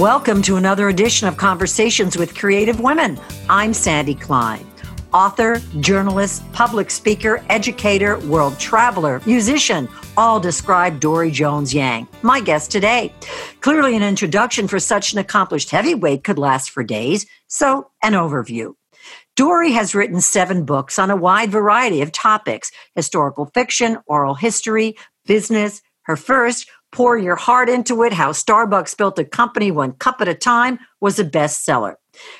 Welcome to another edition of Conversations with Creative Women. I'm Sandy Klein. Author, journalist, public speaker, educator, world traveler, musician, all describe Dori Jones Yang, my guest today. Clearly, an introduction for such an accomplished heavyweight could last for days, so an overview. Dori has written seven books on a wide variety of topics historical fiction, oral history, business. Her first, Pour Your Heart Into It How Starbucks Built a Company One Cup at a Time, was a bestseller.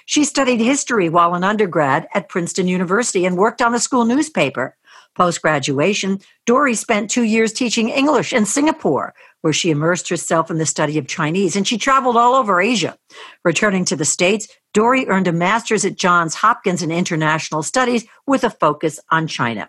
She studied history while an undergrad at Princeton University and worked on the school newspaper. Post graduation, Dori spent two years teaching English in Singapore, where she immersed herself in the study of Chinese, and she traveled all over Asia. Returning to the States, Dori earned a master's at Johns Hopkins in International Studies with a focus on China.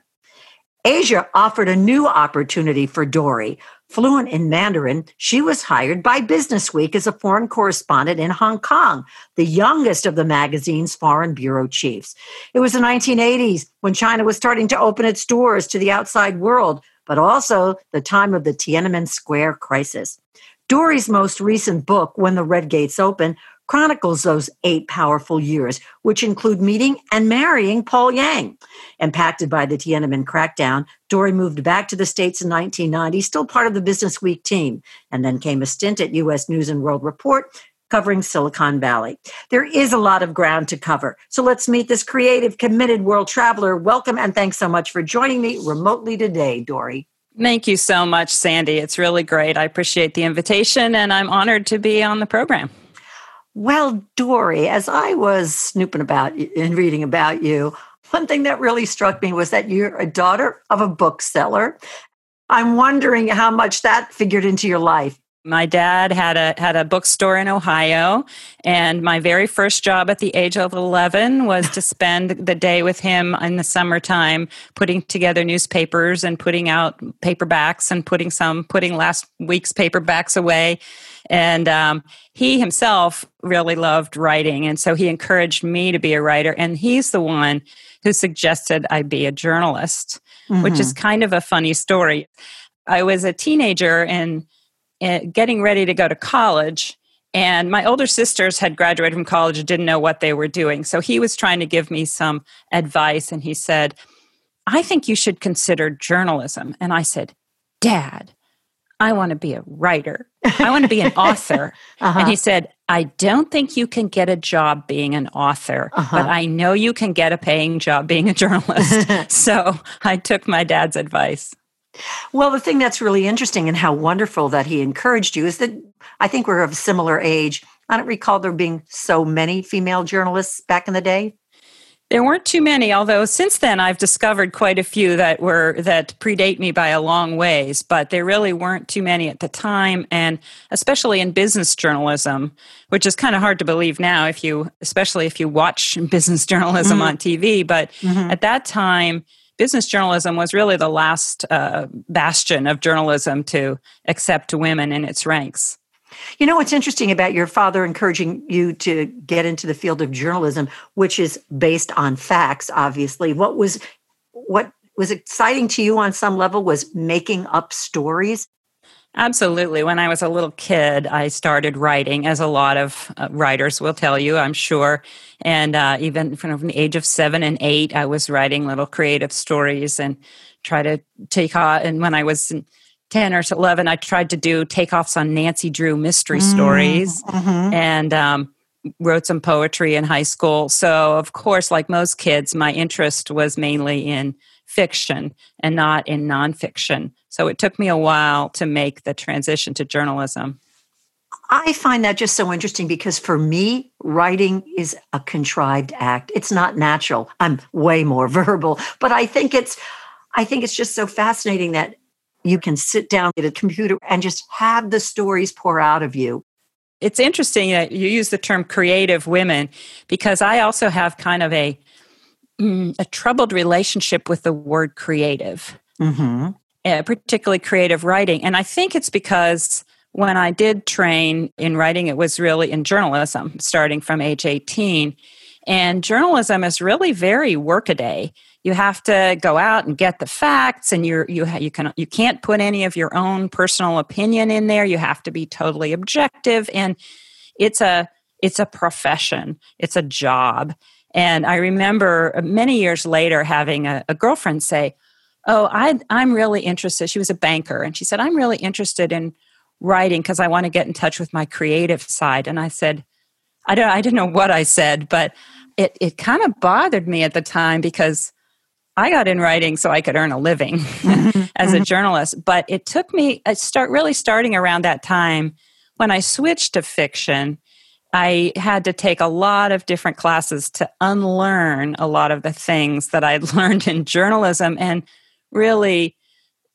Asia offered a new opportunity for Dori. Fluent in Mandarin, she was hired by Businessweek as a foreign correspondent in Hong Kong, the youngest of the magazine's foreign bureau chiefs. It was the 1980s when China was starting to open its doors to the outside world, but also the time of the Tiananmen Square crisis. Dori's most recent book, When the Red Gates Open, chronicles those eight powerful years, which include meeting and marrying Paul Yang. Impacted by the Tiananmen crackdown, Dori moved back to the States in 1990, still part of the Business Week team, and then came a stint at U.S. News and World Report covering Silicon Valley. There is a lot of ground to cover. So let's meet this creative, committed world traveler. Welcome and thanks so much for joining me remotely today, Dori. Thank you so much, Sandy. It's really great. I appreciate the invitation and I'm honored to be on the program. Well, Dori, as I was snooping about and reading about you, one thing that really struck me was that you're a daughter of a bookseller. I'm wondering how much that figured into your life. My dad had a had a bookstore in Ohio, and my very first job at the age of eleven was to spend the day with him in the summertime, putting together newspapers and putting out paperbacks and putting some putting last week's paperbacks away. And um, he himself really loved writing, and so he encouraged me to be a writer. And he's the one who suggested I be a journalist, mm-hmm. which is mm-hmm. kind of a funny story. I was a teenager and Eh, getting ready to go to college. And my older sisters had graduated from college and didn't know what they were doing. So he was trying to give me some advice. And he said, I think you should consider journalism. And I said, Dad, I want to be a writer. I want to be an author. uh-huh. And he said, I don't think you can get a job being an author, uh-huh. but I know you can get a paying job being a journalist. so I took my dad's advice. Well, the thing that's really interesting and how wonderful that he encouraged you is that I think we're of similar age. I don't recall there being so many female journalists back in the day. There weren't too many, although since then I've discovered quite a few that were that predate me by a long ways, but there really weren't too many at the time and especially in business journalism, which is kind of hard to believe now if you especially if you watch business journalism mm-hmm. on TV, but mm-hmm. at that time business journalism was really the last uh, bastion of journalism to accept women in its ranks. You know what's interesting about your father encouraging you to get into the field of journalism, which is based on facts, obviously. What was what was exciting to you on some level was making up stories Absolutely. When I was a little kid, I started writing, as a lot of uh, writers will tell you, I'm sure. And uh, even from the age of seven and eight, I was writing little creative stories and try to take on. And when I was 10 or 11, I tried to do takeoffs on Nancy Drew mystery mm, stories mm-hmm. and um, wrote some poetry in high school. So, of course, like most kids, my interest was mainly in fiction and not in nonfiction. So it took me a while to make the transition to journalism. I find that just so interesting because for me, writing is a contrived act. It's not natural. I'm way more verbal, but I think it's I think it's just so fascinating that you can sit down at a computer and just have the stories pour out of you. It's interesting that you use the term creative women because I also have kind of a mm, a troubled relationship with the word creative. Mm-hmm uh, particularly creative writing. And I think it's because when I did train in writing, it was really in journalism, starting from age 18. And journalism is really very workaday. You have to go out and get the facts, and you're, you you can you can't put any of your own personal opinion in there. You have to be totally objective, and it's a it's a profession, it's a job. And I remember many years later having a, a girlfriend say, Oh, I, I'm really interested. She was a banker, and she said, I'm really interested in writing because I want to get in touch with my creative side. And I said, I don't I didn't know what I said, but it, it kind of bothered me at the time because I got in writing so I could earn a living as a mm-hmm. journalist. But it took me I start really starting around that time when I switched to fiction. I had to take a lot of different classes to unlearn a lot of the things that I'd learned in journalism and really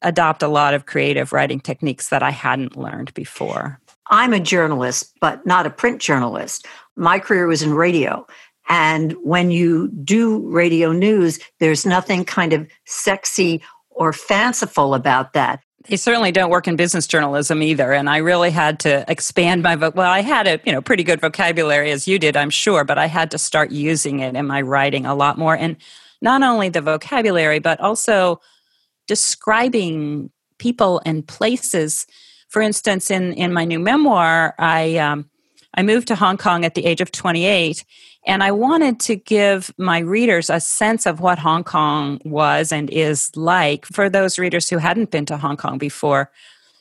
adopt a lot of creative writing techniques that I hadn't learned before. I'm a journalist, but not a print journalist. My career was in radio. And when you do radio news, there's nothing kind of sexy or fanciful about that. They certainly don't work in business journalism either. And I really had to expand my voc. Well, I had a you know pretty good vocabulary as you did, I'm sure, but I had to start using it in my writing a lot more. And not only the vocabulary, but also describing people and places. For instance, in in my new memoir, I um, I moved to Hong Kong at the age of 28, and I wanted to give my readers a sense of what Hong Kong was and is like for those readers who hadn't been to Hong Kong before.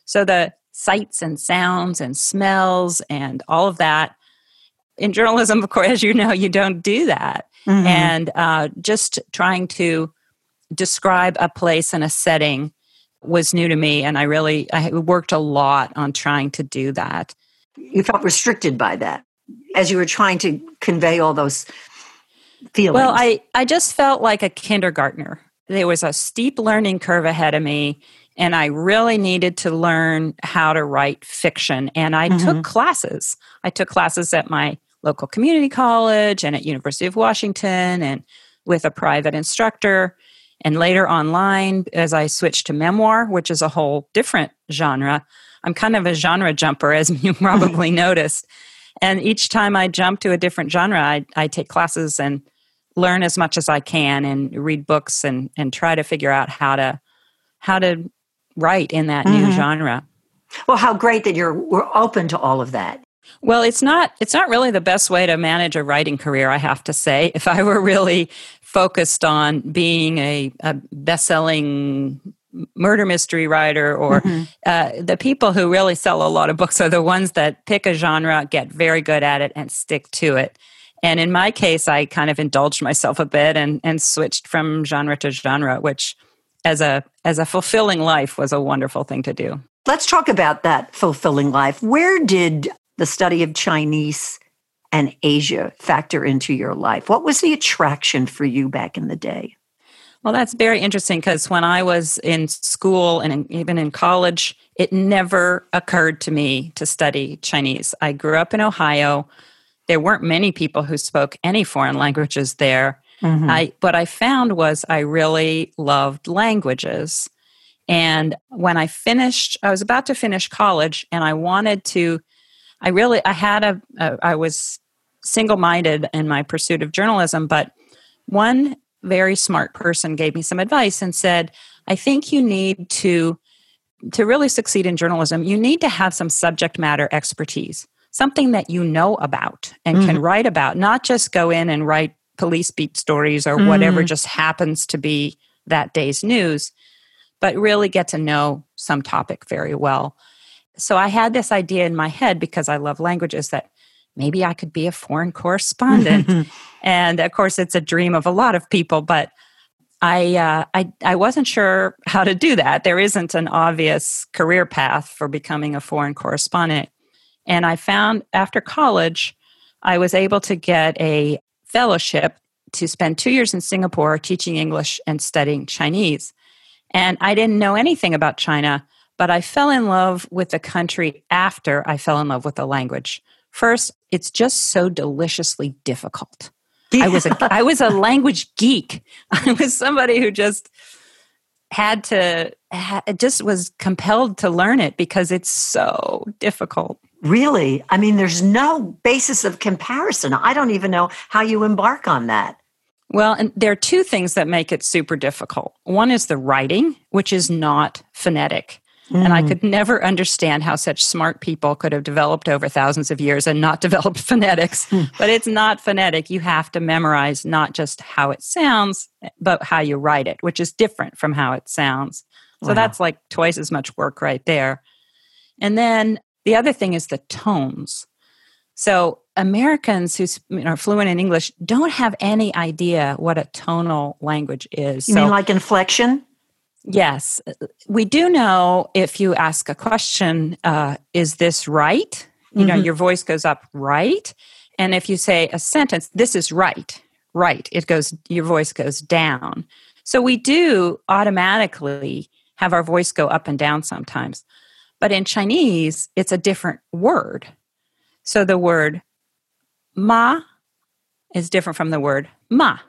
So the sights and sounds and smells and all of that. In journalism, of course, as you know, you don't do that. Mm-hmm. And uh, just trying to describe a place and a setting was new to me. And I really I worked a lot on trying to do that. You felt restricted by that as you were trying to convey all those feelings? Well, I, I just felt like a kindergartner. There was a steep learning curve ahead of me, and I really needed to learn how to write fiction. And I mm-hmm. took classes. I took classes at my local community college and at University of Washington and with a private instructor and later online as I switched to memoir, which is a whole different genre. I'm kind of a genre jumper, as you probably noticed. And each time I jump to a different genre, I, I take classes and learn as much as I can and read books and, and try to figure out how to how to write in that mm-hmm. new genre. Well, how great that you're we're open to all of that. Well, it's not it's not really the best way to manage a writing career, I have to say. If I were really focused on being a, a best-selling murder mystery writer or mm-hmm. uh, the people who really sell a lot of books are the ones that pick a genre get very good at it and stick to it. And in my case i kind of indulged myself a bit and, and switched from genre to genre which as a as a fulfilling life was a wonderful thing to do. Let's talk about that fulfilling life. Where did the study of chinese and asia factor into your life? What was the attraction for you back in the day well, that's very interesting because when I was in school and even in college, it never occurred to me to study Chinese. I grew up in Ohio. There weren't many people who spoke any foreign languages there. Mm-hmm. I, what I found was I really loved languages. And when I finished, I was about to finish college and I wanted to, I really, I had a, a I was single minded in my pursuit of journalism, but one very smart person gave me some advice and said, I think you need to to really succeed in journalism, you need to have some subject matter expertise, something that you know about and mm-hmm. can write about, not just go in and write police beat stories or mm-hmm. whatever just happens to be that day's news, but really get to know some topic very well. So I had this idea in my head because I love languages that maybe I could be a foreign correspondent. and of course, it's a dream of a lot of people, but I, uh, I, I wasn't sure how to do that. There isn't an obvious career path for becoming a foreign correspondent. And I found after college, I was able to get a fellowship to spend two years in Singapore teaching English and studying Chinese. And I didn't know anything about China, but I fell in love with the country after I fell in love with the language. First, it's just so deliciously difficult. Yeah. I was a I was a language geek. I was somebody who just had to just was compelled to learn it because it's so difficult. Really? I mean there's no basis of comparison. I don't even know how you embark on that. Well, and there are two things that make it super difficult. One is the writing, which is not phonetic. Mm. And I could never understand how such smart people could have developed over thousands of years and not developed phonetics. Mm. But it's not phonetic. You have to memorize not just how it sounds, but how you write it, which is different from how it sounds. So wow. that's like twice as much work right there. And then the other thing is the tones. So Americans who are fluent in English don't have any idea what a tonal language is. You so, mean like inflection? Yes. We do know if you ask a question, uh, is this right? You mm-hmm. know, your voice goes up right. And if you say a sentence, this is right, right, it goes, your voice goes down. So we do automatically have our voice go up and down sometimes. But in Chinese, it's a different word. So the word ma is different from the word ma.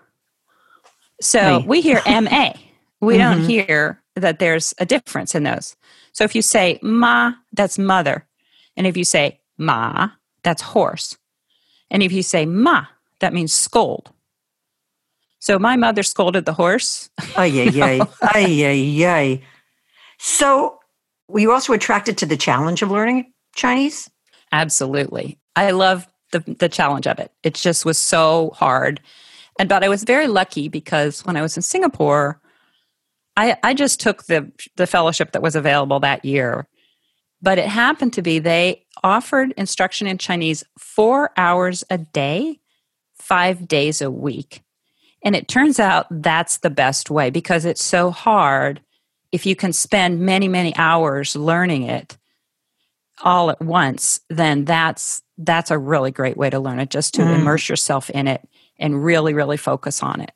So we hear ma. We mm-hmm. don't hear that there's a difference in those. So if you say ma, that's mother. And if you say ma, that's horse. And if you say ma, that means scold. So my mother scolded the horse. Ay, ay, ay. ay, ay, ay. So were you also attracted to the challenge of learning Chinese? Absolutely. I love the, the challenge of it. It just was so hard. And but I was very lucky because when I was in Singapore, I, I just took the the fellowship that was available that year. But it happened to be they offered instruction in Chinese four hours a day, five days a week. And it turns out that's the best way because it's so hard. If you can spend many, many hours learning it all at once, then that's that's a really great way to learn it, just to mm. immerse yourself in it and really, really focus on it.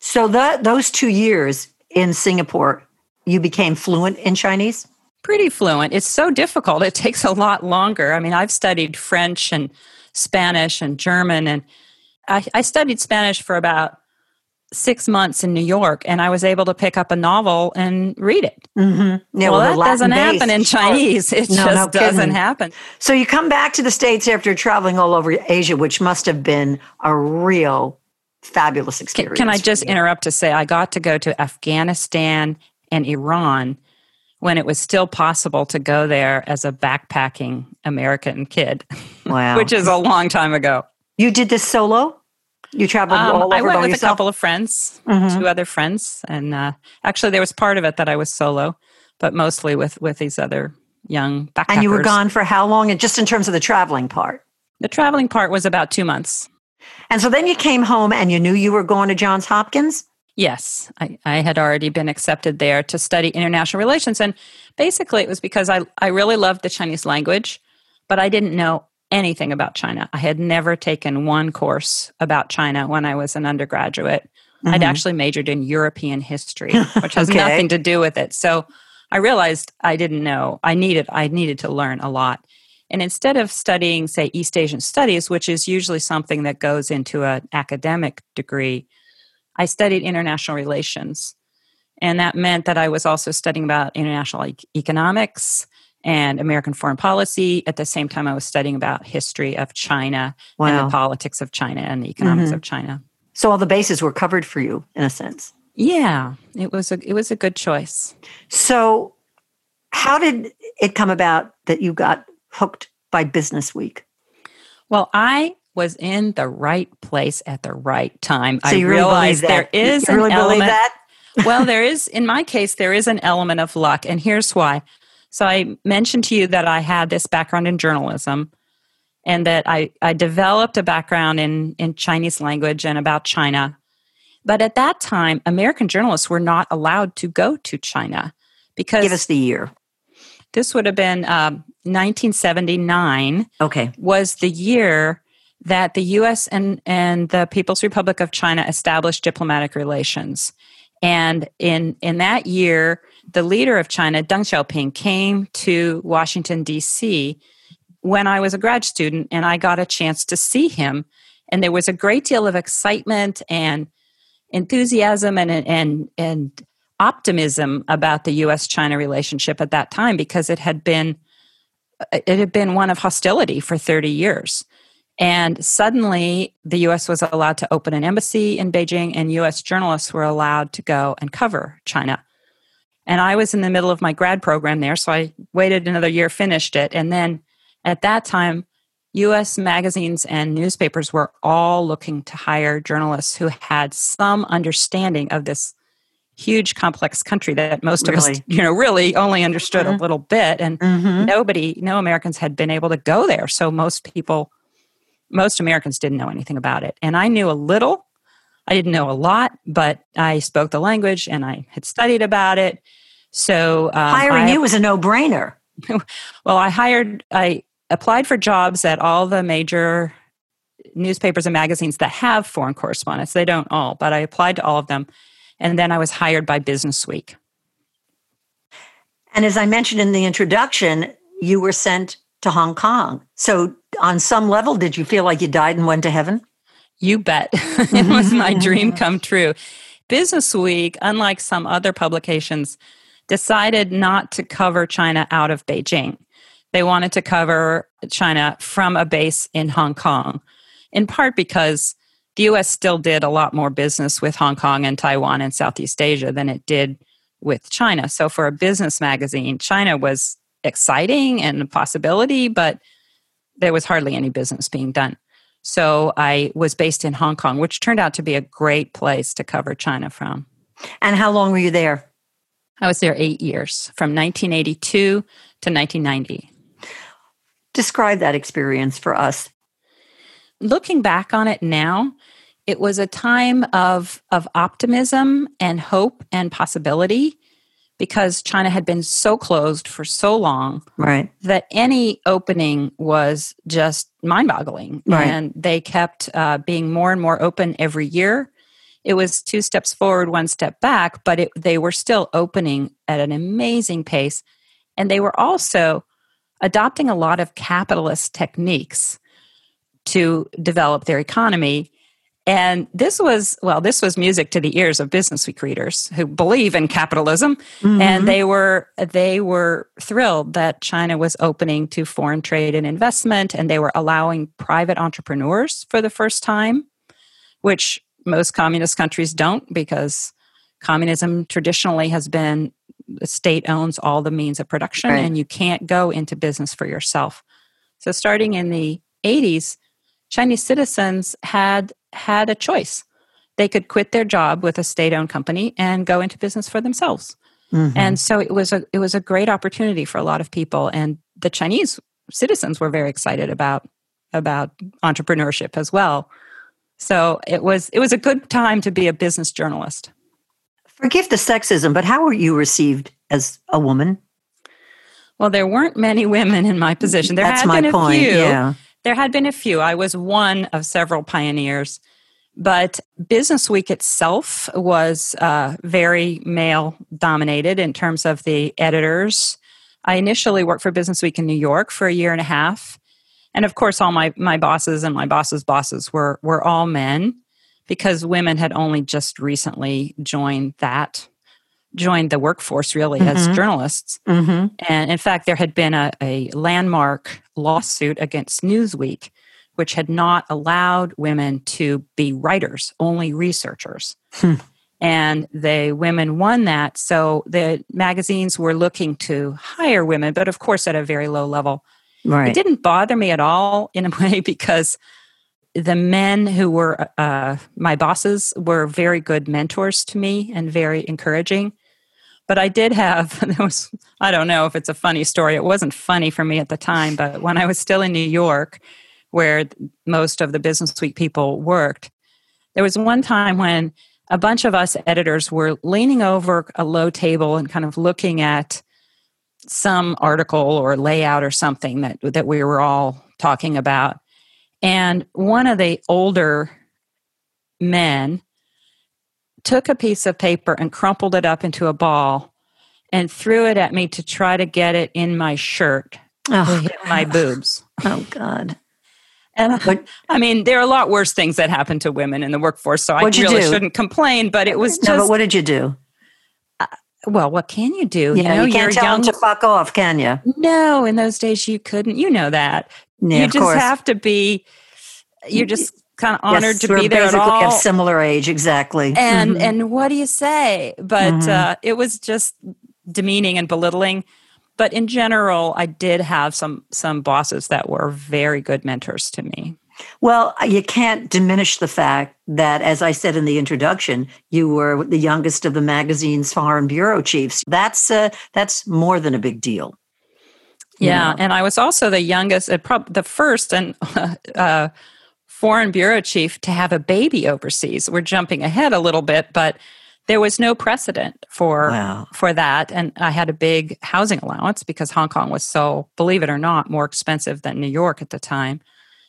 So that those two years in Singapore, you became fluent in Chinese? Pretty fluent. It's so difficult. It takes a lot longer. I mean, I've studied French and Spanish and German, and I, I studied Spanish for about six months in New York, and I was able to pick up a novel and read it. Mm-hmm. Yeah, well, well that doesn't happen in Chinese. It no, just no doesn't happen. So you come back to the States after traveling all over Asia, which must have been a real fabulous experience. Can, can I just interrupt to say I got to go to Afghanistan and Iran when it was still possible to go there as a backpacking American kid. Wow. which is a long time ago. You did this solo? You traveled um, all over I went with yourself? a couple of friends, mm-hmm. two other friends, and uh, actually there was part of it that I was solo, but mostly with with these other young backpackers. And you were gone for how long? And just in terms of the traveling part, the traveling part was about two months. And so then you came home and you knew you were going to Johns Hopkins. Yes, I, I had already been accepted there to study international relations, and basically it was because I I really loved the Chinese language, but I didn't know anything about China. I had never taken one course about China when I was an undergraduate. Mm-hmm. I'd actually majored in European history, which has okay. nothing to do with it. So I realized I didn't know. I needed I needed to learn a lot. And instead of studying, say, East Asian studies, which is usually something that goes into an academic degree, I studied international relations. And that meant that I was also studying about international e- economics, and American foreign policy. At the same time, I was studying about history of China wow. and the politics of China and the economics mm-hmm. of China. So all the bases were covered for you in a sense. Yeah, it was a it was a good choice. So, how did it come about that you got hooked by Business Week? Well, I was in the right place at the right time. So I you realized there is you really an element. That? well, there is in my case there is an element of luck, and here's why. So I mentioned to you that I had this background in journalism and that I, I developed a background in, in Chinese language and about China. But at that time, American journalists were not allowed to go to China because. Give us the year. This would have been um, 1979. Okay. Was the year that the US and, and the People's Republic of China established diplomatic relations. And in, in that year, the leader of China, Deng Xiaoping, came to Washington, D.C. when I was a grad student, and I got a chance to see him. And there was a great deal of excitement and enthusiasm and, and, and optimism about the U.S. China relationship at that time because it had been it had been one of hostility for 30 years. And suddenly, the US was allowed to open an embassy in Beijing, and US journalists were allowed to go and cover China. And I was in the middle of my grad program there, so I waited another year, finished it. And then at that time, US magazines and newspapers were all looking to hire journalists who had some understanding of this huge complex country that most really? of us you know really only understood mm-hmm. a little bit and mm-hmm. nobody no Americans had been able to go there so most people most Americans didn't know anything about it and I knew a little I didn't know a lot but I spoke the language and I had studied about it so um, hiring I, you was a no-brainer well I hired I applied for jobs at all the major newspapers and magazines that have foreign correspondents. They don't all, but I applied to all of them. And then I was hired by Business Week. And as I mentioned in the introduction, you were sent to Hong Kong. So, on some level, did you feel like you died and went to heaven? You bet. it was my dream come true. Business Week, unlike some other publications, decided not to cover China out of Beijing. They wanted to cover China from a base in Hong Kong, in part because the US still did a lot more business with Hong Kong and Taiwan and Southeast Asia than it did with China. So for a business magazine, China was exciting and a possibility, but there was hardly any business being done. So I was based in Hong Kong, which turned out to be a great place to cover China from. And how long were you there? I was there eight years, from 1982 to 1990. Describe that experience for us. Looking back on it now, it was a time of, of optimism and hope and possibility because China had been so closed for so long right. that any opening was just mind boggling. Right. And they kept uh, being more and more open every year. It was two steps forward, one step back, but it, they were still opening at an amazing pace. And they were also adopting a lot of capitalist techniques to develop their economy. And this was, well, this was music to the ears of Business Week readers who believe in capitalism. Mm-hmm. And they were, they were thrilled that China was opening to foreign trade and investment, and they were allowing private entrepreneurs for the first time, which most communist countries don't because communism traditionally has been the state owns all the means of production right. and you can't go into business for yourself. So starting in the 80s, Chinese citizens had had a choice. They could quit their job with a state-owned company and go into business for themselves. Mm-hmm. And so it was a it was a great opportunity for a lot of people and the Chinese citizens were very excited about about entrepreneurship as well. So it was it was a good time to be a business journalist. Forgive the sexism, but how were you received as a woman? Well, there weren't many women in my position. There That's had my been a point. few. Yeah. There had been a few. I was one of several pioneers. But Business Week itself was uh, very male dominated in terms of the editors. I initially worked for Business Week in New York for a year and a half. And of course, all my, my bosses and my boss's bosses were, were all men because women had only just recently joined that joined the workforce really mm-hmm. as journalists mm-hmm. and in fact there had been a, a landmark lawsuit against newsweek which had not allowed women to be writers only researchers hmm. and the women won that so the magazines were looking to hire women but of course at a very low level right. it didn't bother me at all in a way because the men who were uh, my bosses were very good mentors to me and very encouraging. But I did have, was, I don't know if it's a funny story. It wasn't funny for me at the time, but when I was still in New York, where most of the Business Week people worked, there was one time when a bunch of us editors were leaning over a low table and kind of looking at some article or layout or something that, that we were all talking about and one of the older men took a piece of paper and crumpled it up into a ball and threw it at me to try to get it in my shirt oh, hit my boobs. Oh, God. And but, I mean, there are a lot worse things that happen to women in the workforce, so I really do? shouldn't complain. But it was just. No, but what did you do? Uh, well, what can you do? Yeah, you, know, you can't tell young, them to fuck off, can you? No, in those days you couldn't. You know that. Yeah, you just course. have to be. You're just kind of honored yes, to be there at all. Of similar age, exactly. And mm-hmm. and what do you say? But mm-hmm. uh, it was just demeaning and belittling. But in general, I did have some some bosses that were very good mentors to me. Well, you can't diminish the fact that, as I said in the introduction, you were the youngest of the magazine's foreign bureau chiefs. That's uh, that's more than a big deal. Yeah, and I was also the youngest, uh, prob- the first and uh, foreign bureau chief to have a baby overseas. We're jumping ahead a little bit, but there was no precedent for wow. for that and i had a big housing allowance because hong kong was so believe it or not more expensive than new york at the time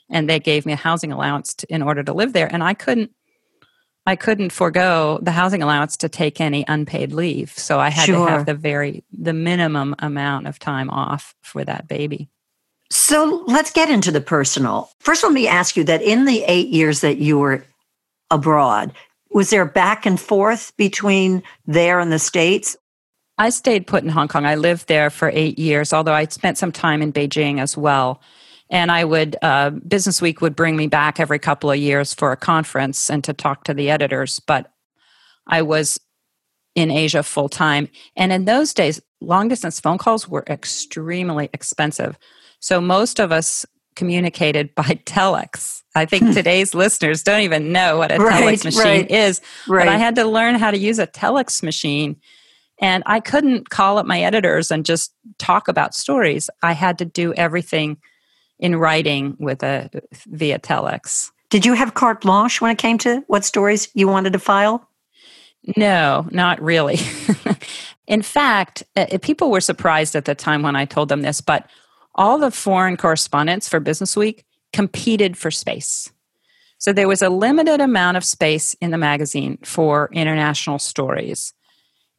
and they gave me a housing allowance to, in order to live there and i couldn't i couldn't forego the housing allowance to take any unpaid leave so i had sure. to have the very the minimum amount of time off for that baby so let's get into the personal first let me ask you that in the eight years that you were abroad was there back and forth between there and the states I stayed put in Hong Kong. I lived there for eight years, although I spent some time in Beijing as well and I would uh, Business Week would bring me back every couple of years for a conference and to talk to the editors. But I was in Asia full time, and in those days, long distance phone calls were extremely expensive. So most of us communicated by telex. I think hmm. today's listeners don't even know what a right, telex machine right, is, right. but I had to learn how to use a telex machine. And I couldn't call up my editors and just talk about stories. I had to do everything in writing with a via telex. Did you have carte blanche when it came to what stories you wanted to file? No, not really. in fact, uh, people were surprised at the time when I told them this, but all the foreign correspondents for Business Week competed for space. So there was a limited amount of space in the magazine for international stories.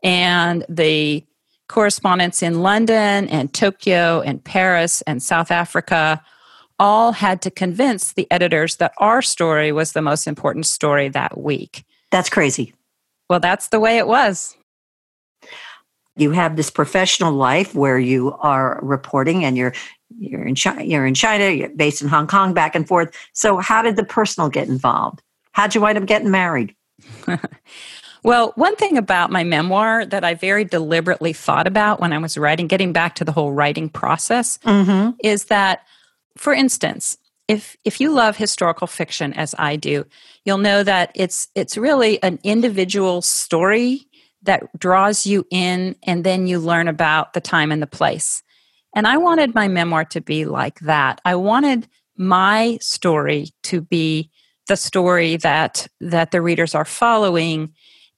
And the correspondents in London and Tokyo and Paris and South Africa all had to convince the editors that our story was the most important story that week. That's crazy. Well, that's the way it was. You have this professional life where you are reporting and you're you're in China, you're in China, you're based in Hong Kong, back and forth. So how did the personal get involved? How'd you wind up getting married? well, one thing about my memoir that I very deliberately thought about when I was writing, getting back to the whole writing process, mm-hmm. is that for instance, if if you love historical fiction as I do, you'll know that it's it's really an individual story that draws you in and then you learn about the time and the place. And I wanted my memoir to be like that. I wanted my story to be the story that that the readers are following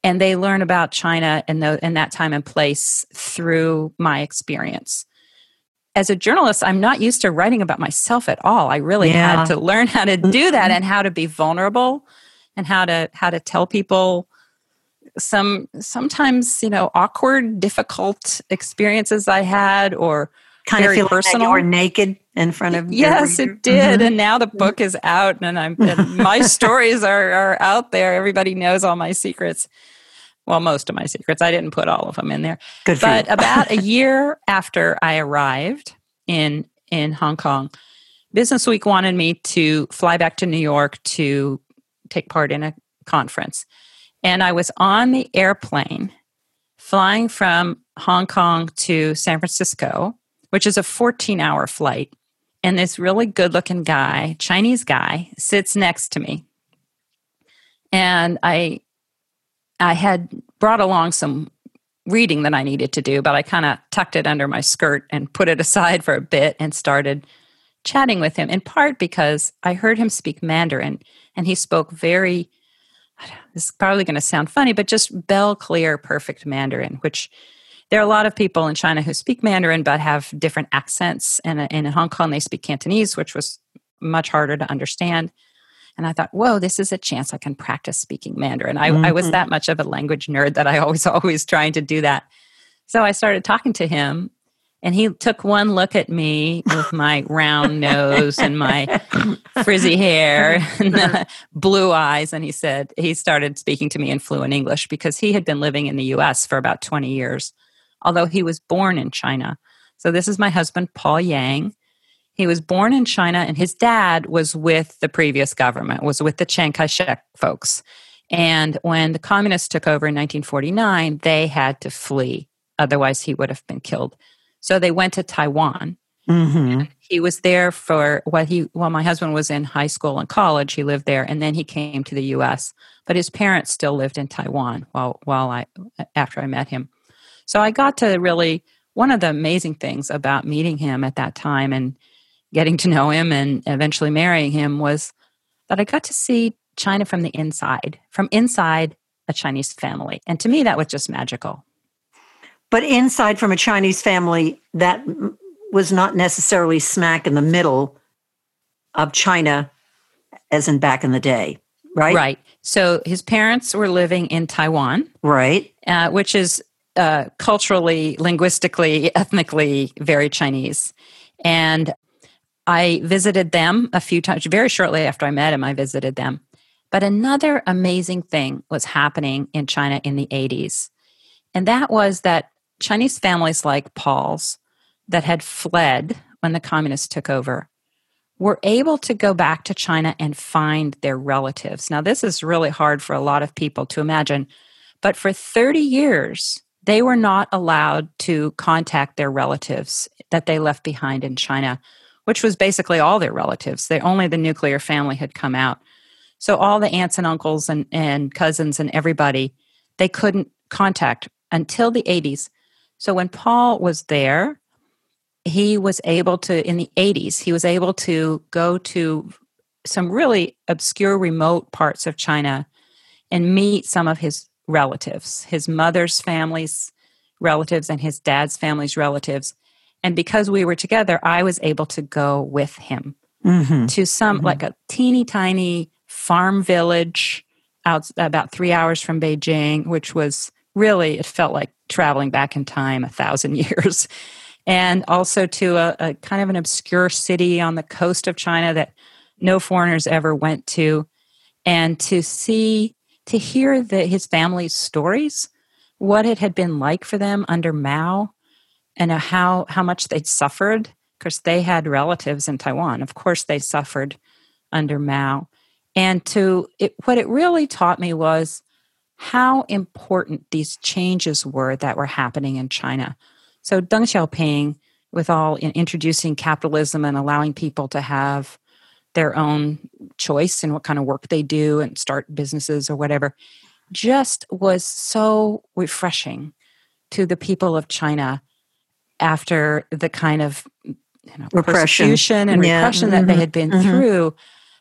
and they learn about China and, the, and that time and place through my experience as a journalist, I'm not used to writing about myself at all. I really yeah. had to learn how to do that mm-hmm. and how to be vulnerable and how to how to tell people some sometimes you know awkward, difficult experiences I had or kind of feel personal. You naked in front of yes, it did. Mm-hmm. And now the book is out, and I'm and my stories are are out there. Everybody knows all my secrets well, most of my secrets. I didn't put all of them in there. Good but about a year after I arrived in in Hong Kong, Business Week wanted me to fly back to New York to take part in a conference. And I was on the airplane flying from Hong Kong to San Francisco, which is a 14 hour flight. And this really good looking guy, Chinese guy, sits next to me. And I I had brought along some reading that I needed to do, but I kind of tucked it under my skirt and put it aside for a bit and started chatting with him, in part because I heard him speak Mandarin and he spoke very, this is probably going to sound funny, but just bell clear, perfect Mandarin, which there are a lot of people in China who speak Mandarin but have different accents. And in Hong Kong, they speak Cantonese, which was much harder to understand. And I thought, whoa, this is a chance I can practice speaking Mandarin. I, mm-hmm. I was mm-hmm. that much of a language nerd that I always, always trying to do that. So I started talking to him and he took one look at me with my round nose and my frizzy hair and the blue eyes. And he said, he started speaking to me in fluent English because he had been living in the US for about 20 years, although he was born in China. So this is my husband, Paul Yang. He was born in China, and his dad was with the previous government, was with the Chiang Kai shek folks. And when the communists took over in 1949, they had to flee Otherwise, he would have been killed. So they went to Taiwan. Mm-hmm. He was there for what he, while my husband was in high school and college, he lived there, and then he came to the U.S. But his parents still lived in Taiwan while while I after I met him. So I got to really one of the amazing things about meeting him at that time and getting to know him and eventually marrying him was that I got to see China from the inside, from inside a Chinese family. And to me, that was just magical. But inside from a Chinese family, that was not necessarily smack in the middle of China, as in back in the day, right? Right. So his parents were living in Taiwan, right? Uh, which is uh, culturally, linguistically, ethnically very Chinese. And I visited them a few times. Very shortly after I met him, I visited them. But another amazing thing was happening in China in the 80s. And that was that Chinese families like Paul's that had fled when the communists took over were able to go back to China and find their relatives. Now, this is really hard for a lot of people to imagine, but for 30 years, they were not allowed to contact their relatives that they left behind in China, which was basically all their relatives. They only the nuclear family had come out. So all the aunts and uncles and, and cousins and everybody, they couldn't contact until the 80s. So when Paul was there, he was able to, in the 80s, he was able to go to some really obscure, remote parts of China and meet some of his relatives, his mother's family's relatives and his dad's family's relatives. And because we were together, I was able to go with him mm-hmm. to some, mm-hmm. like a teeny tiny farm village out about three hours from Beijing, which was really, it felt like traveling back in time a thousand years. And also to a, a kind of an obscure city on the coast of China that no foreigners ever went to. And to see, to hear the, his family's stories, what it had been like for them under Mao, and how, how much they'd suffered, because they had relatives in Taiwan. Of course, they suffered under Mao. And to it, what it really taught me was how important these changes were that were happening in China. So Deng Xiaoping, with all in introducing capitalism and allowing people to have their own choice in what kind of work they do and start businesses or whatever, just was so refreshing to the people of China after the kind of you know, repression. persecution and yeah. repression mm-hmm. that they had been mm-hmm. through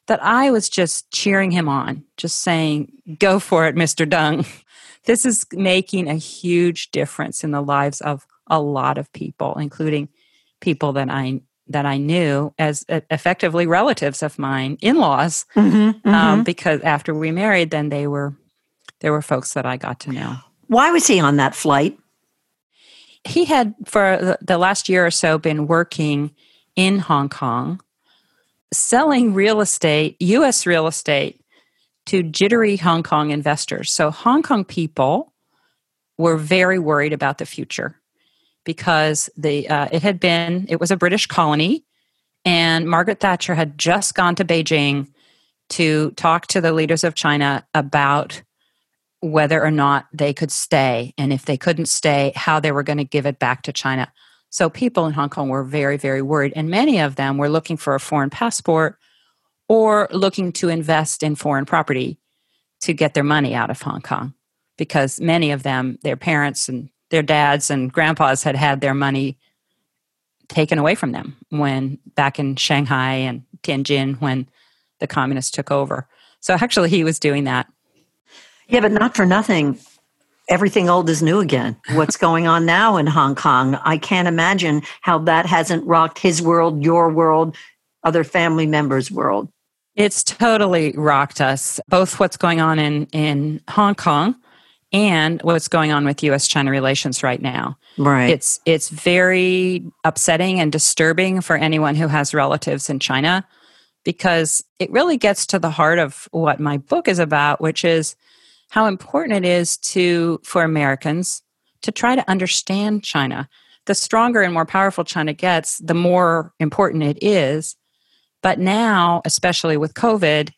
that I was just cheering him on, just saying, Go for it, Mr. Deng. This is making a huge difference in the lives of a lot of people, including people that I that I knew as effectively relatives of mine, in-laws, mm-hmm, um, mm-hmm. Um, because after we married, then they were there were folks that I got to know. Why was he on that flight? He had for the last year or so been working in Hong Kong selling real estate, US real estate, to jittery Hong Kong investors. So, Hong Kong people were very worried about the future because the, uh, it had been, it was a British colony, and Margaret Thatcher had just gone to Beijing to talk to the leaders of China about whether or not they could stay, and if they couldn't stay, how they were going to give it back to China. So people in Hong Kong were very, very worried. And many of them were looking for a foreign passport or looking to invest in foreign property to get their money out of Hong Kong because many of them, their parents and their dads and grandpas had had their money taken away from them when back in Shanghai and Tianjin when the communists took over. So actually, he was doing that. Yeah, but not for nothing everything old is new again. What's going on now in Hong Kong? I can't imagine how that hasn't rocked his world, your world, other family members' world. It's totally rocked us, both what's going on in, in Hong Kong and what's going on with US China relations right now. Right. It's it's very upsetting and disturbing for anyone who has relatives in China because it really gets to the heart of what my book is about, which is how important it is to for Americans to try to understand China. The stronger and more powerful China gets, the more important it is. But now, especially with COVID,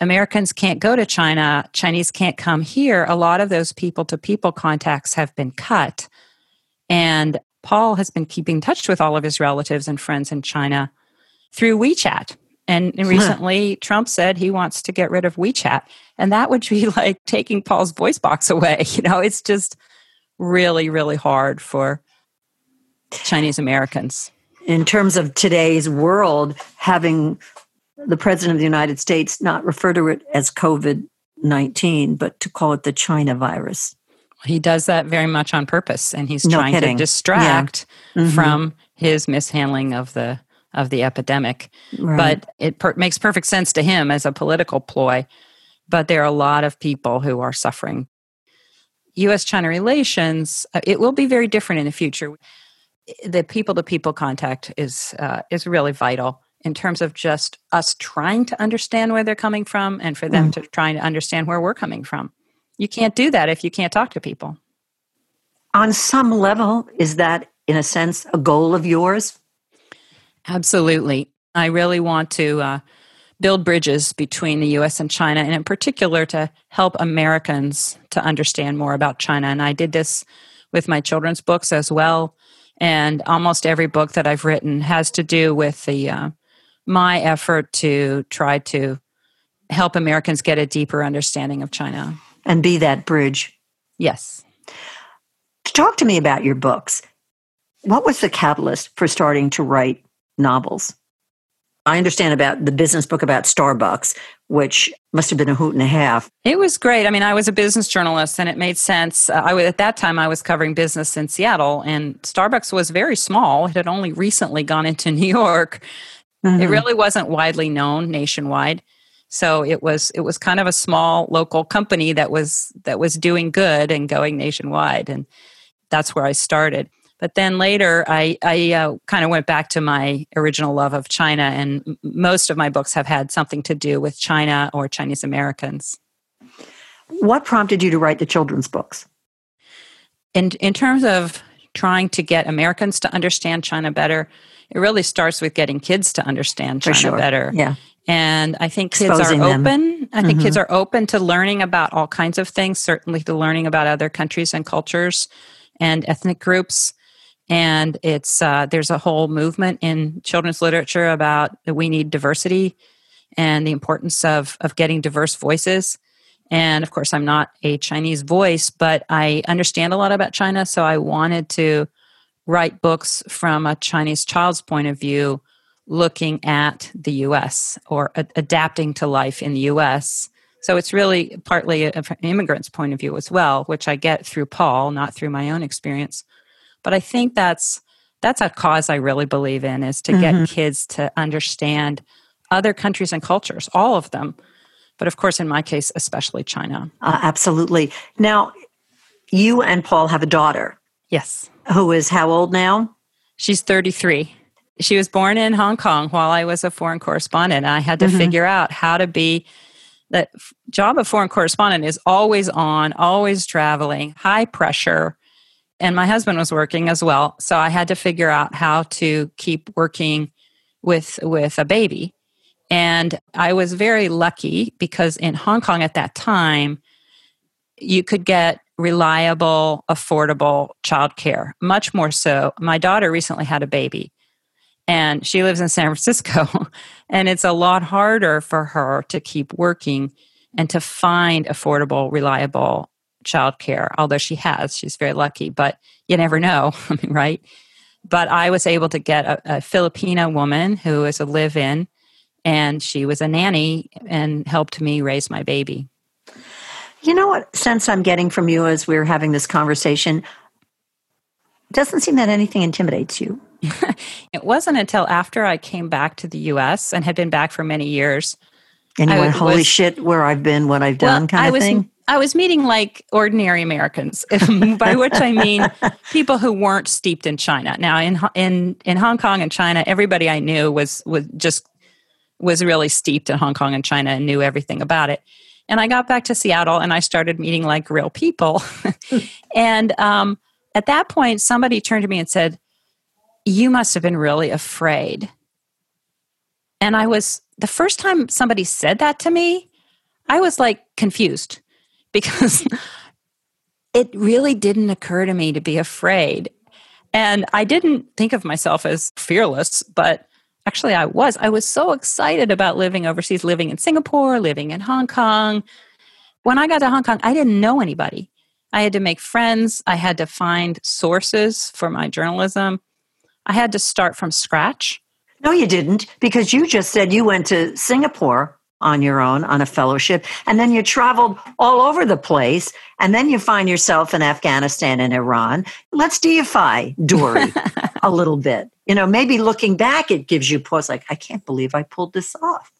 Americans can't go to China, Chinese can't come here. A lot of those people to people contacts have been cut. And Paul has been keeping touch with all of his relatives and friends in China through WeChat. And, recently, Trump said he wants to get rid of WeChat. And that would be like taking Paul's voice box away. You know, it's just really, really hard for Chinese Americans. In terms of today's world, having the President of the United States not refer to it as COVID 19, but to call it the China virus. He does that very much on purpose, and he's no trying kidding. to distract yeah. mm-hmm. from his mishandling of the of the epidemic. Right. But it per- makes perfect sense to him as a political ploy. But there are a lot of people who are suffering. U.S. China relations, uh, it will be very different in the future. The people to people contact is uh, is really vital in terms of just us trying to understand where they're coming from and for them mm. to trying to understand where we're coming from. You can't do that if you can't talk to people. On some level, is that in a sense a goal of yours? Absolutely. I really want to uh, build bridges between the US and China, and in particular to help Americans to understand more about China. And I did this with my children's books as well. And almost every book that I've written has to do with the uh, my effort to try to help Americans get a deeper understanding of China and be that bridge. Yes. Talk to me about your books. What was the catalyst for starting to write novels? I understand about the business book about Starbucks, which must have been a hoot and a half. It was great. I mean, I was a business journalist, and it made sense. Uh, I was, at that time I was covering business in Seattle, and Starbucks was very small. It had only recently gone into New York, Mm-hmm. It really wasn't widely known nationwide. So it was it was kind of a small local company that was that was doing good and going nationwide, and that's where I started. But then later, I I uh, kind of went back to my original love of China, and most of my books have had something to do with China or Chinese Americans. What prompted you to write the children's books? In in terms of trying to get Americans to understand China better, it really starts with getting kids to understand China sure. better. Yeah. And I think kids Exposing are open. Them. I think mm-hmm. kids are open to learning about all kinds of things, certainly to learning about other countries and cultures and ethnic groups. And it's uh, there's a whole movement in children's literature about that we need diversity and the importance of of getting diverse voices. And of course, I'm not a Chinese voice, but I understand a lot about China, so I wanted to write books from a Chinese child's point of view, looking at the US or a- adapting to life in the US. So it's really partly an immigrant's point of view as well, which I get through Paul, not through my own experience. But I think that's that's a cause I really believe in is to mm-hmm. get kids to understand other countries and cultures, all of them. But of course, in my case, especially China. Uh, absolutely. Now, you and Paul have a daughter. Yes who is how old now? She's 33. She was born in Hong Kong while I was a foreign correspondent. I had to mm-hmm. figure out how to be that job of foreign correspondent is always on, always traveling, high pressure. And my husband was working as well. So I had to figure out how to keep working with with a baby. And I was very lucky because in Hong Kong at that time, you could get reliable, affordable childcare. Much more so. My daughter recently had a baby and she lives in San Francisco, and it's a lot harder for her to keep working and to find affordable, reliable childcare. Although she has, she's very lucky, but you never know, right? But I was able to get a, a Filipina woman who is a live in, and she was a nanny and helped me raise my baby. You know what sense I'm getting from you as we're having this conversation? Doesn't seem that anything intimidates you. it wasn't until after I came back to the US and had been back for many years. And you I went, holy was, shit, where I've been, what I've done, well, kind I of was, thing? I was meeting like ordinary Americans, by which I mean people who weren't steeped in China. Now, in in in Hong Kong and China, everybody I knew was was just was really steeped in Hong Kong and China and knew everything about it. And I got back to Seattle and I started meeting like real people. and um, at that point, somebody turned to me and said, You must have been really afraid. And I was, the first time somebody said that to me, I was like confused because it really didn't occur to me to be afraid. And I didn't think of myself as fearless, but actually I was. I was so excited about living overseas, living in Singapore, living in Hong Kong. When I got to Hong Kong, I didn't know anybody. I had to make friends. I had to find sources for my journalism. I had to start from scratch. No, you didn't, because you just said you went to Singapore on your own on a fellowship, and then you traveled all over the place, and then you find yourself in Afghanistan and Iran. Let's deify Dori a little bit. You know, maybe looking back, it gives you pause like, I can't believe I pulled this off.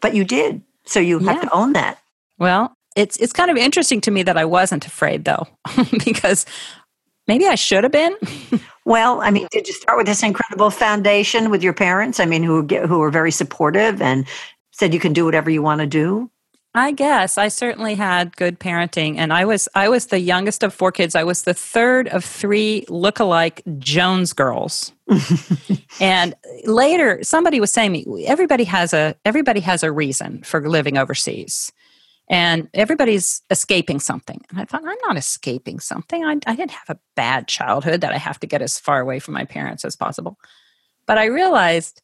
But you did. So you have to own that. Well, it's it's kind of interesting to me that I wasn't afraid though, because maybe I should have been. well, I mean, did you start with this incredible foundation with your parents? I mean, who who were very supportive and said you can do whatever you want to do? I guess I certainly had good parenting, and I was I was the youngest of four kids. I was the third of three look-alike Jones girls. and later, somebody was saying me, everybody has a everybody has a reason for living overseas, and everybody's escaping something. And I thought, I'm not escaping something. I, I didn't have a bad childhood that I have to get as far away from my parents as possible. But I realized,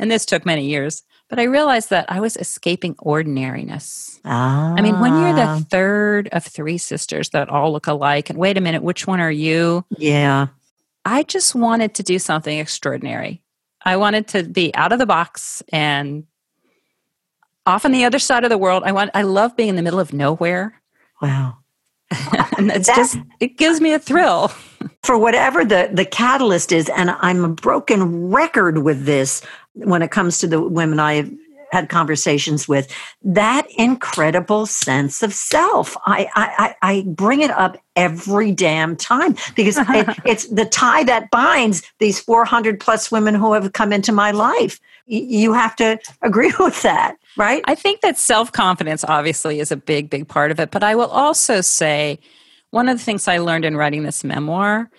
and this took many years but I realized that I was escaping ordinariness. Ah. I mean, when you're the ah. third of three sisters that all look alike, and wait a minute, which one are you? Yeah. I just wanted to do something extraordinary. I wanted to be out of the box and off on the other side of the world. I want I love being in the middle of nowhere. Wow. and it's that, just it gives me a thrill. For whatever the the catalyst is, and I'm a broken record with this when it comes to the women I've had conversations with, that incredible sense of self. I, I, I bring it up every damn time because it, it's the tie that binds these 400 plus women who have come into my life. You have to agree with that, right? I think that self confidence obviously is a big, big part of it. But I will also say one of the things I learned in writing this memoir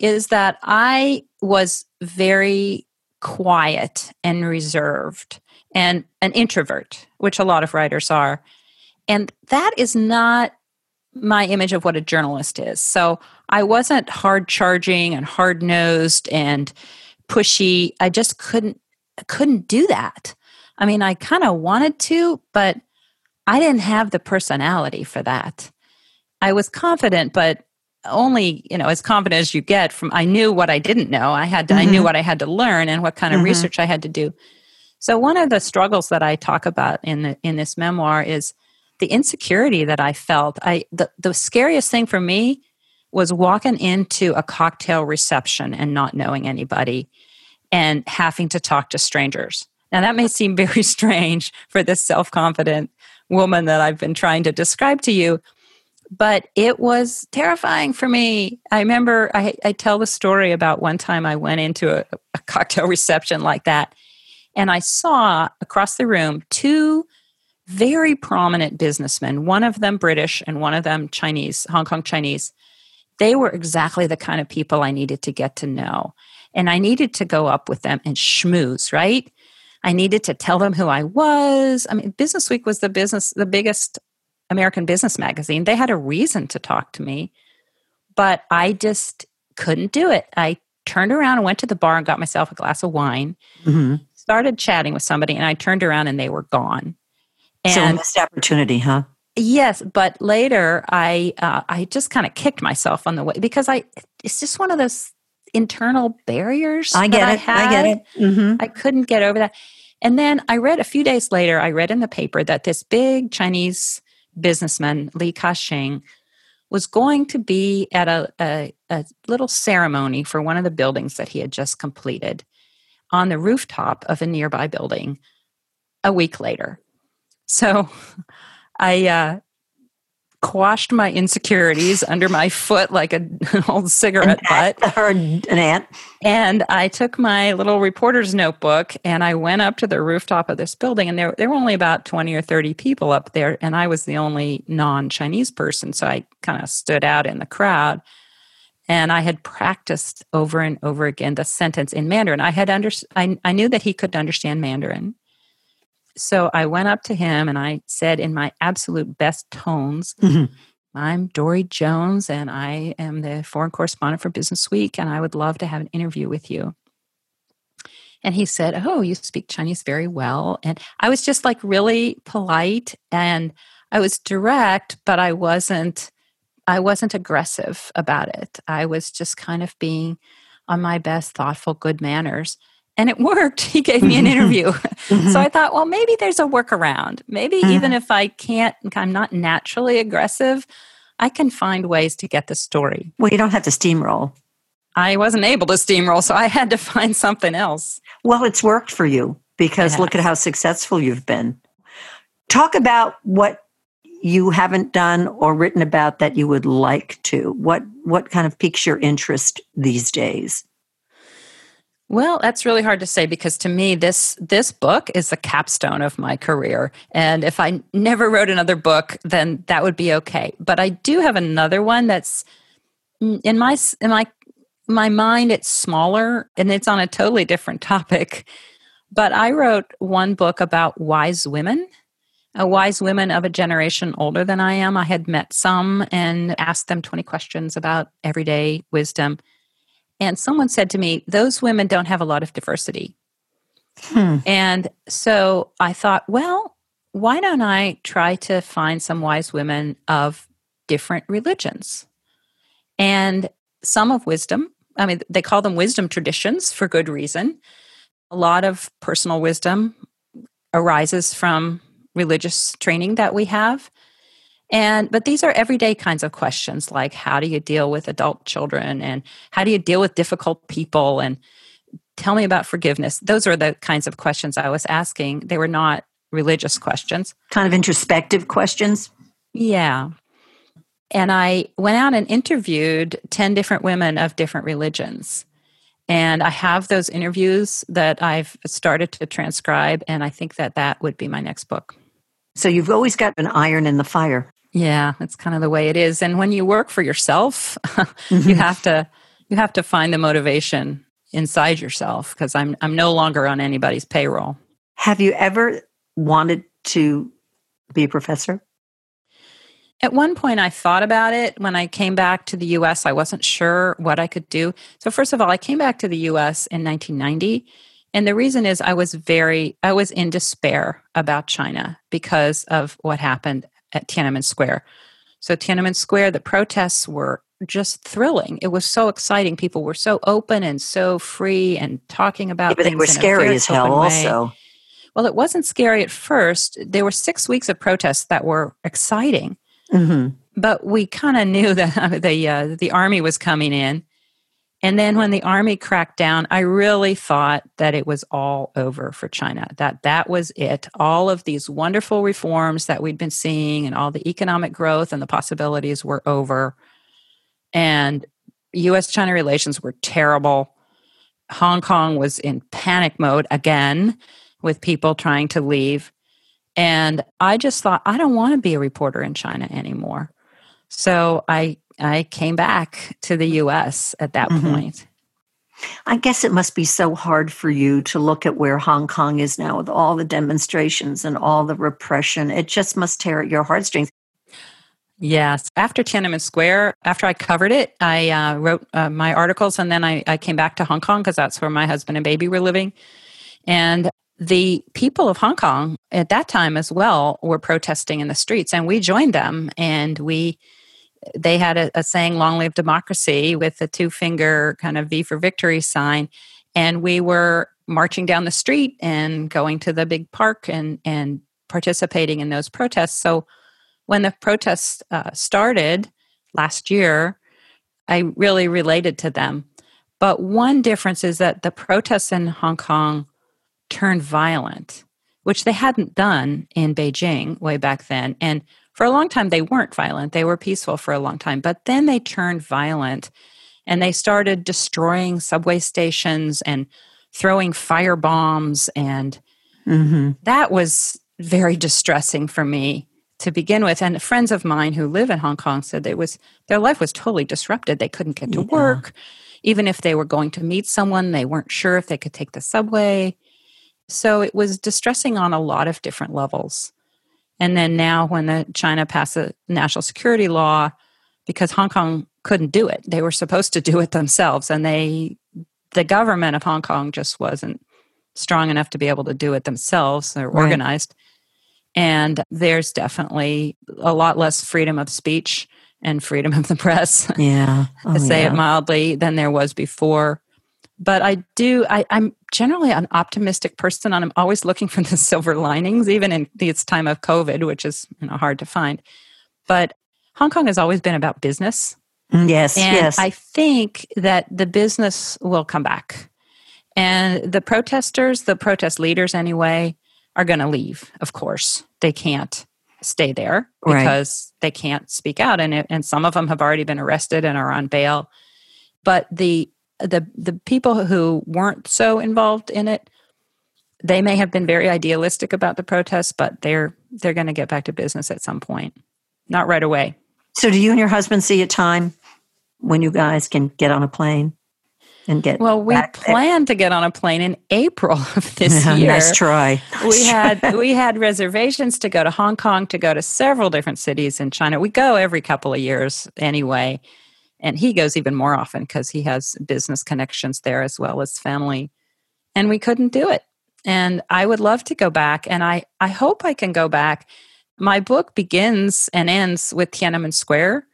is that I was very quiet and reserved and an introvert, which a lot of writers are. And that is not my image of what a journalist is. So I wasn't hard charging and hard nosed and pushy. I just couldn't couldn't do that. I mean, I kind of wanted to, but I didn't have the personality for that. I was confident, but only you know as confident as you get from i knew what i didn't know i had to, mm-hmm. i knew mm-hmm. what i had to learn and what kind of mm-hmm. research i had to do so one of the struggles that i talk about in the, in this memoir is the insecurity that i felt i the, the scariest thing for me was walking into a cocktail reception and not knowing anybody and having to talk to strangers now that may seem very strange for this self-confident woman that i've been trying to describe to you but it was terrifying for me. I remember I, I tell the story about one time I went into a, a cocktail reception like that, and I saw across the room two very prominent businessmen, one of them British and one of them Chinese, Hong Kong Chinese. They were exactly the kind of people I needed to get to know. And I needed to go up with them and schmooze, right? I needed to tell them who I was. I mean, Business Week was the business, the biggest American Business Magazine. They had a reason to talk to me, but I just couldn't do it. I turned around and went to the bar and got myself a glass of wine, mm-hmm. started chatting with somebody, and I turned around and they were gone. And so missed opportunity, huh? Yes, but later I uh, I just kind of kicked myself on the way because I it's just one of those internal barriers. I get it. I, I, get it. Mm-hmm. I couldn't get over that. And then I read a few days later. I read in the paper that this big Chinese businessman, Li Ka-shing, was going to be at a, a, a, little ceremony for one of the buildings that he had just completed on the rooftop of a nearby building a week later. So I uh, quashed my insecurities under my foot like a, an old cigarette an butt. Or an ant. And I took my little reporter's notebook and I went up to the rooftop of this building. And there, there were only about 20 or 30 people up there. And I was the only non Chinese person. So I kind of stood out in the crowd. And I had practiced over and over again the sentence in Mandarin. I had under, I, I knew that he could understand Mandarin. So I went up to him and I said in my absolute best tones, mm-hmm. I'm Dori Jones, and I am the foreign correspondent for Business Week, and I would love to have an interview with you. And he said, Oh, you speak Chinese very well. And I was just like really polite and I was direct, but I wasn't I wasn't aggressive about it. I was just kind of being on my best, thoughtful, good manners. And it worked. He gave me an interview. mm-hmm. So I thought, well, maybe there's a workaround. Maybe mm-hmm. even if I can't, I'm not naturally aggressive, I can find ways to get the story. Well, you don't have to steamroll. I wasn't able to steamroll, so I had to find something else. Well, it's worked for you because look at how successful you've been. Talk about what you haven't done or written about that you would like to. What what kind of piques your interest these days? Well, that's really hard to say because to me this this book is the capstone of my career. And if I never wrote another book, then that would be okay. But I do have another one that's in my in my my mind it's smaller and it's on a totally different topic. But I wrote one book about wise women uh, wise women of a generation older than I am. I had met some and asked them 20 questions about everyday wisdom. And someone said to me, Those women don't have a lot of diversity. Hmm. And so I thought, well, why don't I try to find some wise women of different religions? And some of wisdom, I mean, they call them wisdom traditions for good reason. A lot of personal wisdom arises from religious training that we have. And but these are everyday kinds of questions like how do you deal with adult children and how do you deal with difficult people and tell me about forgiveness. Those are the kinds of questions I was asking. They were not religious questions. Kind of introspective questions. Yeah. And I went out and interviewed 10 different women of different religions. And I have those interviews that I've started to transcribe, and I think that that would be my next book. So you've always got an iron in the fire. Yeah, that's kind of the way it is. And when you work for yourself, mm-hmm. you have to you have to find the motivation inside yourself because I'm I'm no longer on anybody's payroll. Have you ever wanted to be a professor? At one point, I thought about it. When I came back to the US, I wasn't sure what I could do. So, first of all, I came back to the US in 1990 and the reason is I was very, I was in despair about China because of what happened at Tiananmen Square. So, Tiananmen Square, the protests were just thrilling. It was so exciting. People were so open and so free and talking about yeah, but they were scary as hell, also. Well, it wasn't scary at first. There were six weeks of protests that were exciting. Mm-hmm. But we kind of knew that the uh, the army was coming in, and then when the army cracked down, I really thought that it was all over for China, that that was it. All of these wonderful reforms that we'd been seeing and all the economic growth and the possibilities were over. And US China relations were terrible. Hong Kong was in panic mode again with people trying to leave. And I just thought, I don't want to be a reporter in China anymore. So I I came back to the US at that mm-hmm. point. I guess it must be so hard for you to look at where Hong Kong is now with all the demonstrations and all the repression. It just must tear at your heartstrings. Yes. After Tiananmen Square, after I covered it, I uh, wrote uh, my articles and then I, I came back to Hong Kong because that's where my husband and baby were living. And the people of Hong Kong at that time as well were protesting in the streets and we joined them and we they had a, a saying long live democracy with a two finger kind of v for victory sign. And we were marching down the street and going to the big park and and participating in those protests. So when the protests uh, started last year i really related to them. But one difference is that the protests in hong kong turned violent which they hadn't done in beijing way back then. And for a long time they weren't violent. They were peaceful for a long time but then they turned violent and they started destroying subway stations and throwing fire bombs and mm-hmm. that was very distressing for me to begin with. And friends of mine who live in hong kong said it was their life was totally disrupted. They couldn't get to yeah. work. Even if they were going to meet someone they weren't sure if they could take the subway. So it was distressing on a lot of different levels And then now, when the China passed a national security law, because Hong Kong couldn't do it, they were supposed to do it themselves, and they, the government of Hong Kong, just wasn't strong enough to be able to do it themselves. They're Right. organized, and there's definitely a lot less freedom of speech and freedom of the press Yeah. to Oh, say yeah. it mildly than there was before but i do I, i'm generally an optimistic person and i'm always looking for the silver linings even in this time of covid which is you know hard to find but hong kong has always been about business Mm, Yes. and yes. i think that the business will come back and the protesters the protest leaders anyway are going to leave of course they can't stay there Right. because they can't speak out and it, and some of them have already been arrested and are on bail but the the the people who weren't so involved in it they may have been very idealistic about the protests but they're they're going to get back to business at some point not right away so, do you and your husband see a time when you guys can get on a plane and get? well we planned to get on a plane in april of this Yeah, year Nice try. we Nice had try. we had reservations to go to Hong Kong, to go to several different cities in China. We go every couple of years anyway, and he goes even more often because he has business connections there as well as family. And we couldn't do it. And I would love to go back, and I I hope I can go back. My book begins and ends with Tiananmen Square,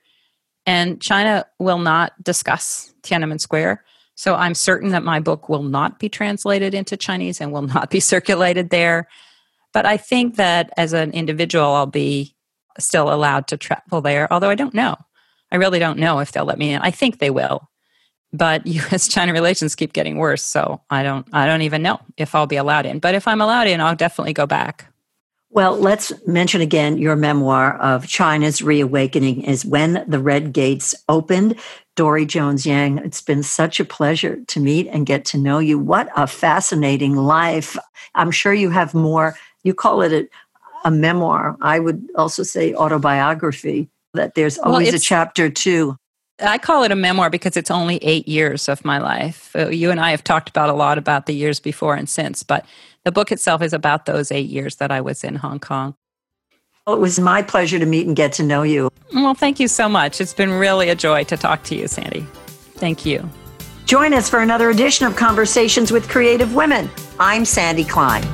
and China will not discuss Tiananmen Square. So I'm certain that my book will not be translated into Chinese and will not be circulated there. But I think that as an individual, I'll be still allowed to travel there, although I don't know. I really don't know if they'll let me in. I think they will. But US China relations keep getting worse, so I don't I don't even know if I'll be allowed in. But if I'm allowed in, I'll definitely go back. Well, let's mention again your memoir of China's reawakening is when the Red Gates opened. Dori Jones Yang, it's been such a pleasure to meet and get to know you. What a fascinating life. I'm sure you have more. You call it a, a memoir. I would also say autobiography, that there's Well, always a chapter two. I call it a memoir because it's only eight years of my life. Uh, You and I have talked about a lot about the years before and since, but the book itself is about those eight years that I was in Hong Kong. Well, it was my pleasure to meet and get to know you. Well, thank you so much. It's been really a joy to talk to you, Sandy. Thank you. Join us for another edition of Conversations with Creative Women. I'm Sandy Klein.